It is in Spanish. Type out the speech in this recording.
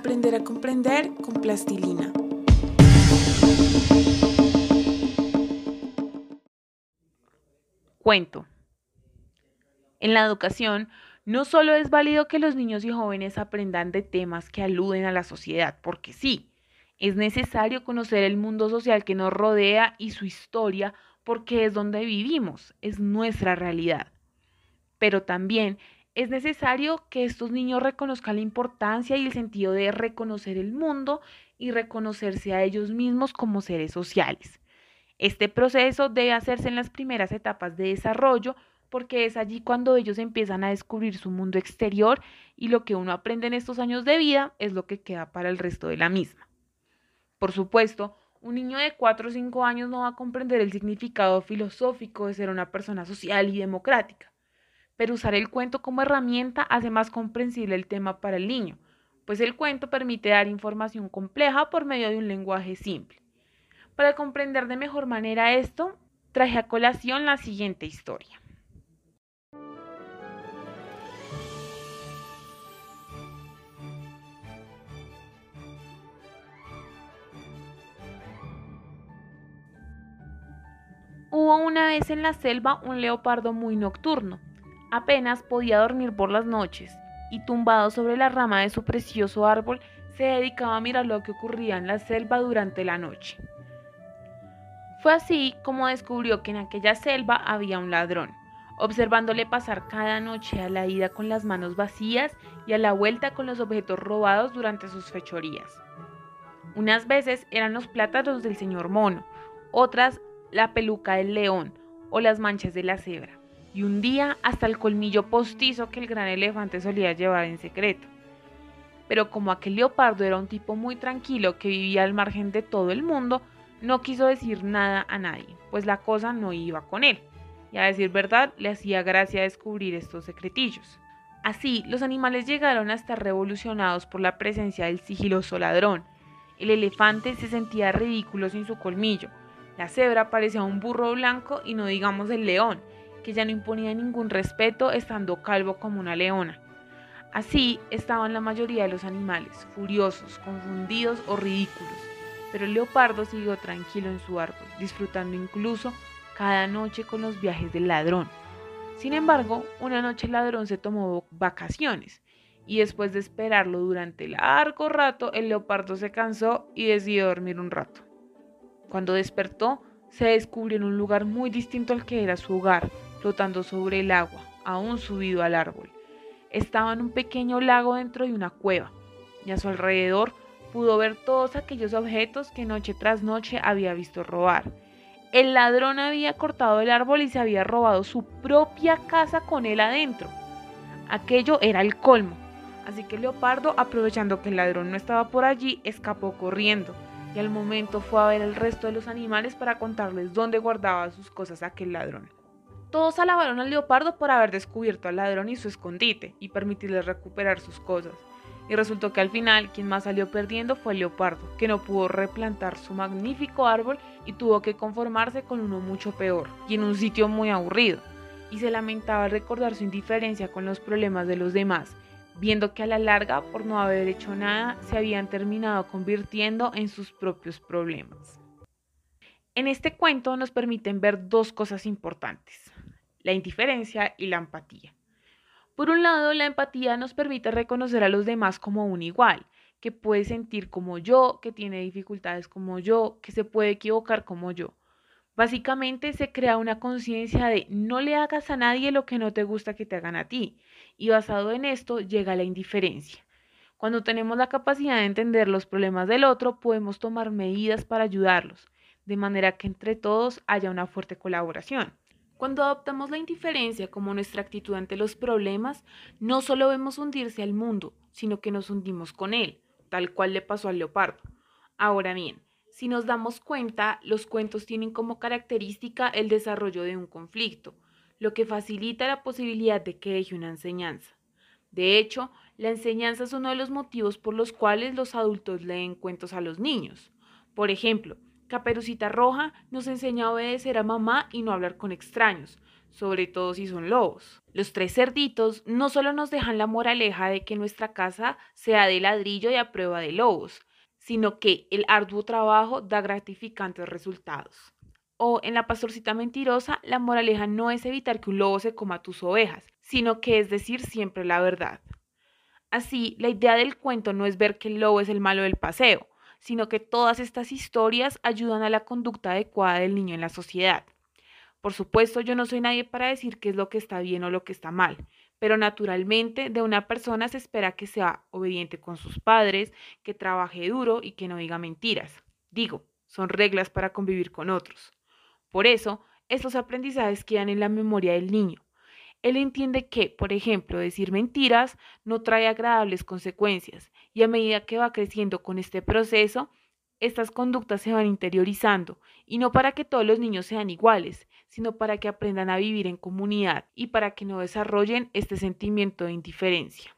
Aprender a comprender con plastilina. Cuento. En la educación, no solo es válido que los niños y jóvenes aprendan de temas que aluden a la sociedad, porque sí, es necesario conocer el mundo social que nos rodea y su historia, porque es donde vivimos, es nuestra realidad. Pero también es necesario que estos niños reconozcan la importancia y el sentido de reconocer el mundo y reconocerse a ellos mismos como seres sociales. Este proceso debe hacerse en las primeras etapas de desarrollo porque es allí cuando ellos empiezan a descubrir su mundo exterior y lo que uno aprende en estos años de vida es lo que queda para el resto de la misma. Por supuesto, un niño de 4 o 5 años no va a comprender el significado filosófico de ser una persona social y democrática, pero usar el cuento como herramienta hace más comprensible el tema para el niño, pues el cuento permite dar información compleja por medio de un lenguaje simple. Para comprender de mejor manera esto, traje a colación la siguiente historia. Hubo una vez en la selva un leopardo muy nocturno. Apenas podía dormir por las noches y tumbado sobre la rama de su precioso árbol se dedicaba a mirar lo que ocurría en la selva durante la noche. Fue así como descubrió que en aquella selva había un ladrón, observándole pasar cada noche a la ida con las manos vacías y a la vuelta con los objetos robados durante sus fechorías. Unas veces eran los plátanos del señor mono, otras la peluca del león o las manchas de la cebra, y un día hasta el colmillo postizo que el gran elefante solía llevar en secreto. Pero como aquel leopardo era un tipo muy tranquilo que vivía al margen de todo el mundo, no quiso decir nada a nadie, pues la cosa no iba con él, y a decir verdad le hacía gracia descubrir estos secretillos. Así, los animales llegaron a estar revolucionados por la presencia del sigiloso ladrón. El elefante se sentía ridículo sin su colmillo, la cebra parecía un burro blanco y no digamos el león, que ya no imponía ningún respeto estando calvo como una leona. Así estaban la mayoría de los animales, furiosos, confundidos o ridículos pero el leopardo siguió tranquilo en su árbol, disfrutando incluso cada noche con los viajes del ladrón. Sin embargo, una noche el ladrón se tomó vacaciones y después de esperarlo durante largo rato, el leopardo se cansó y decidió dormir un rato. Cuando despertó, se descubrió en un lugar muy distinto al que era su hogar, flotando sobre el agua, aún subido al árbol. Estaba en un pequeño lago dentro de una cueva, y a su alrededor pudo ver todos aquellos objetos que noche tras noche había visto robar. El ladrón había cortado el árbol y se había robado su propia casa con él adentro. Aquello era el colmo. Así que Leopardo, aprovechando que el ladrón no estaba por allí, escapó corriendo y al momento fue a ver el resto de los animales para contarles dónde guardaba sus cosas aquel ladrón. Todos alabaron al leopardo por haber descubierto al ladrón y su escondite y permitirle recuperar sus cosas y resultó que al final quien más salió perdiendo fue el leopardo, que no pudo replantar su magnífico árbol y tuvo que conformarse con uno mucho peor y en un sitio muy aburrido, y se lamentaba al recordar su indiferencia con los problemas de los demás, viendo que a la larga, por no haber hecho nada, se habían terminado convirtiendo en sus propios problemas. En este cuento nos permiten ver dos cosas importantes, la indiferencia y la empatía. Por un lado, la empatía nos permite reconocer a los demás como un igual, que puede sentir como yo, que tiene dificultades como yo, que se puede equivocar como yo. Básicamente se crea una conciencia de no le hagas a nadie lo que no te gusta que te hagan a ti, y basado en esto llega la indiferencia. Cuando tenemos la capacidad de entender los problemas del otro, podemos tomar medidas para ayudarlos, de manera que entre todos haya una fuerte colaboración. Cuando adoptamos la indiferencia como nuestra actitud ante los problemas, no solo vemos hundirse al mundo, sino que nos hundimos con él, tal cual le pasó al leopardo. Ahora bien, si nos damos cuenta, los cuentos tienen como característica el desarrollo de un conflicto, lo que facilita la posibilidad de que deje una enseñanza. De hecho, la enseñanza es uno de los motivos por los cuales los adultos leen cuentos a los niños. Por ejemplo, Caperucita Roja nos enseña a obedecer a mamá y no hablar con extraños, sobre todo si son lobos. Los tres cerditos no solo nos dejan la moraleja de que nuestra casa sea de ladrillo y a prueba de lobos, sino que el arduo trabajo da gratificantes resultados. O en la pastorcita mentirosa, la moraleja no es evitar que un lobo se coma tus ovejas, sino que es decir siempre la verdad. Así, la idea del cuento no es ver que el lobo es el malo del paseo, sino que todas estas historias ayudan a la conducta adecuada del niño en la sociedad. Por supuesto, yo no soy nadie para decir qué es lo que está bien o lo que está mal, pero naturalmente de una persona se espera que sea obediente con sus padres, que trabaje duro y que no diga mentiras. Digo, son reglas para convivir con otros. Por eso, estos aprendizajes quedan en la memoria del niño. Él entiende que, por ejemplo, decir mentiras no trae agradables consecuencias y a medida que va creciendo con este proceso, estas conductas se van interiorizando y no para que todos los niños sean iguales, sino para que aprendan a vivir en comunidad y para que no desarrollen este sentimiento de indiferencia.